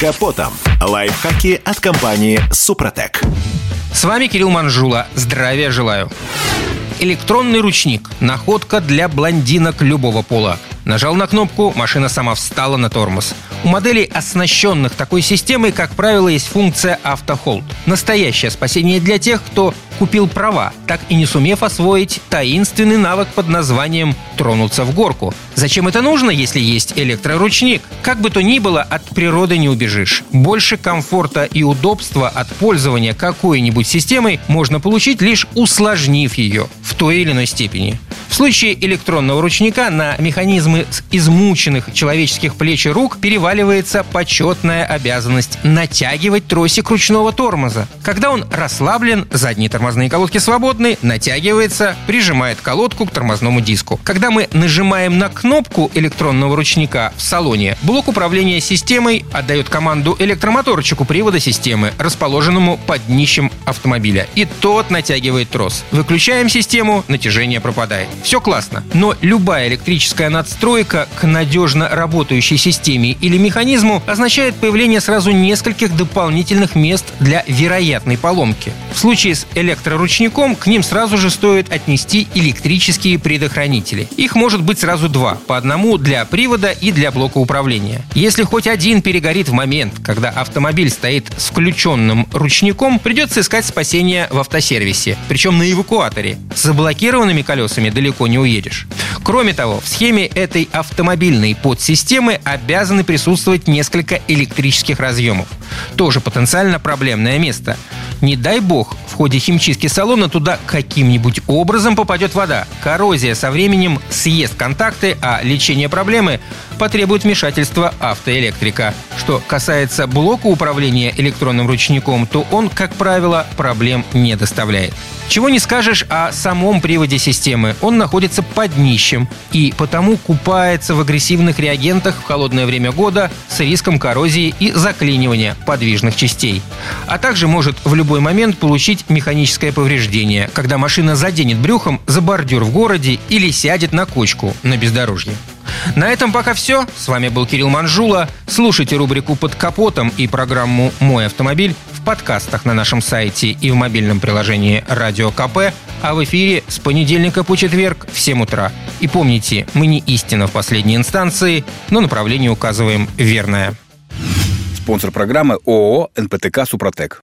капотом. Лайфхаки от компании «Супротек». С вами Кирилл Манжула. Здравия желаю. Электронный ручник – находка для блондинок любого пола. Нажал на кнопку, машина сама встала на тормоз. У моделей, оснащенных такой системой, как правило, есть функция автохолд. Настоящее спасение для тех, кто купил права, так и не сумев освоить таинственный навык под названием «тронуться в горку». Зачем это нужно, если есть электроручник? Как бы то ни было, от природы не убежишь. Больше комфорта и удобства от пользования какой-нибудь системой можно получить, лишь усложнив ее в той или иной степени. Случае электронного ручника на механизмы измученных человеческих плеч и рук переваливается почетная обязанность натягивать тросик ручного тормоза. Когда он расслаблен, задние тормозные колодки свободны, натягивается, прижимает колодку к тормозному диску. Когда мы нажимаем на кнопку электронного ручника в салоне, блок управления системой отдает команду электромоторчику привода системы, расположенному под днищем автомобиля. И тот натягивает трос. Выключаем систему, натяжение пропадает. Все классно, но любая электрическая надстройка к надежно работающей системе или механизму означает появление сразу нескольких дополнительных мест для вероятной поломки. В случае с электроручником к ним сразу же стоит отнести электрические предохранители. Их может быть сразу два, по одному для привода и для блока управления. Если хоть один перегорит в момент, когда автомобиль стоит с включенным ручником, придется искать спасение в автосервисе, причем на эвакуаторе. С заблокированными колесами далеко далеко не уедешь. Кроме того, в схеме этой автомобильной подсистемы обязаны присутствовать несколько электрических разъемов. Тоже потенциально проблемное место. Не дай бог, в ходе химчистки салона туда каким-нибудь образом попадет вода. Коррозия со временем съест контакты, а лечение проблемы потребует вмешательства автоэлектрика. Что касается блока управления электронным ручником, то он, как правило, проблем не доставляет. Чего не скажешь о самом приводе системы. Он находится под днищем и потому купается в агрессивных реагентах в холодное время года с риском коррозии и заклинивания подвижных частей. А также может в любой момент получить механическое повреждение, когда машина заденет брюхом за бордюр в городе или сядет на кочку на бездорожье. На этом пока все. С вами был Кирилл Манжула. Слушайте рубрику «Под капотом» и программу «Мой автомобиль» в подкастах на нашем сайте и в мобильном приложении «Радио КП», а в эфире с понедельника по четверг в 7 утра. И помните, мы не истина в последней инстанции, но направление указываем верное. Спонсор программы ООО «НПТК Супротек».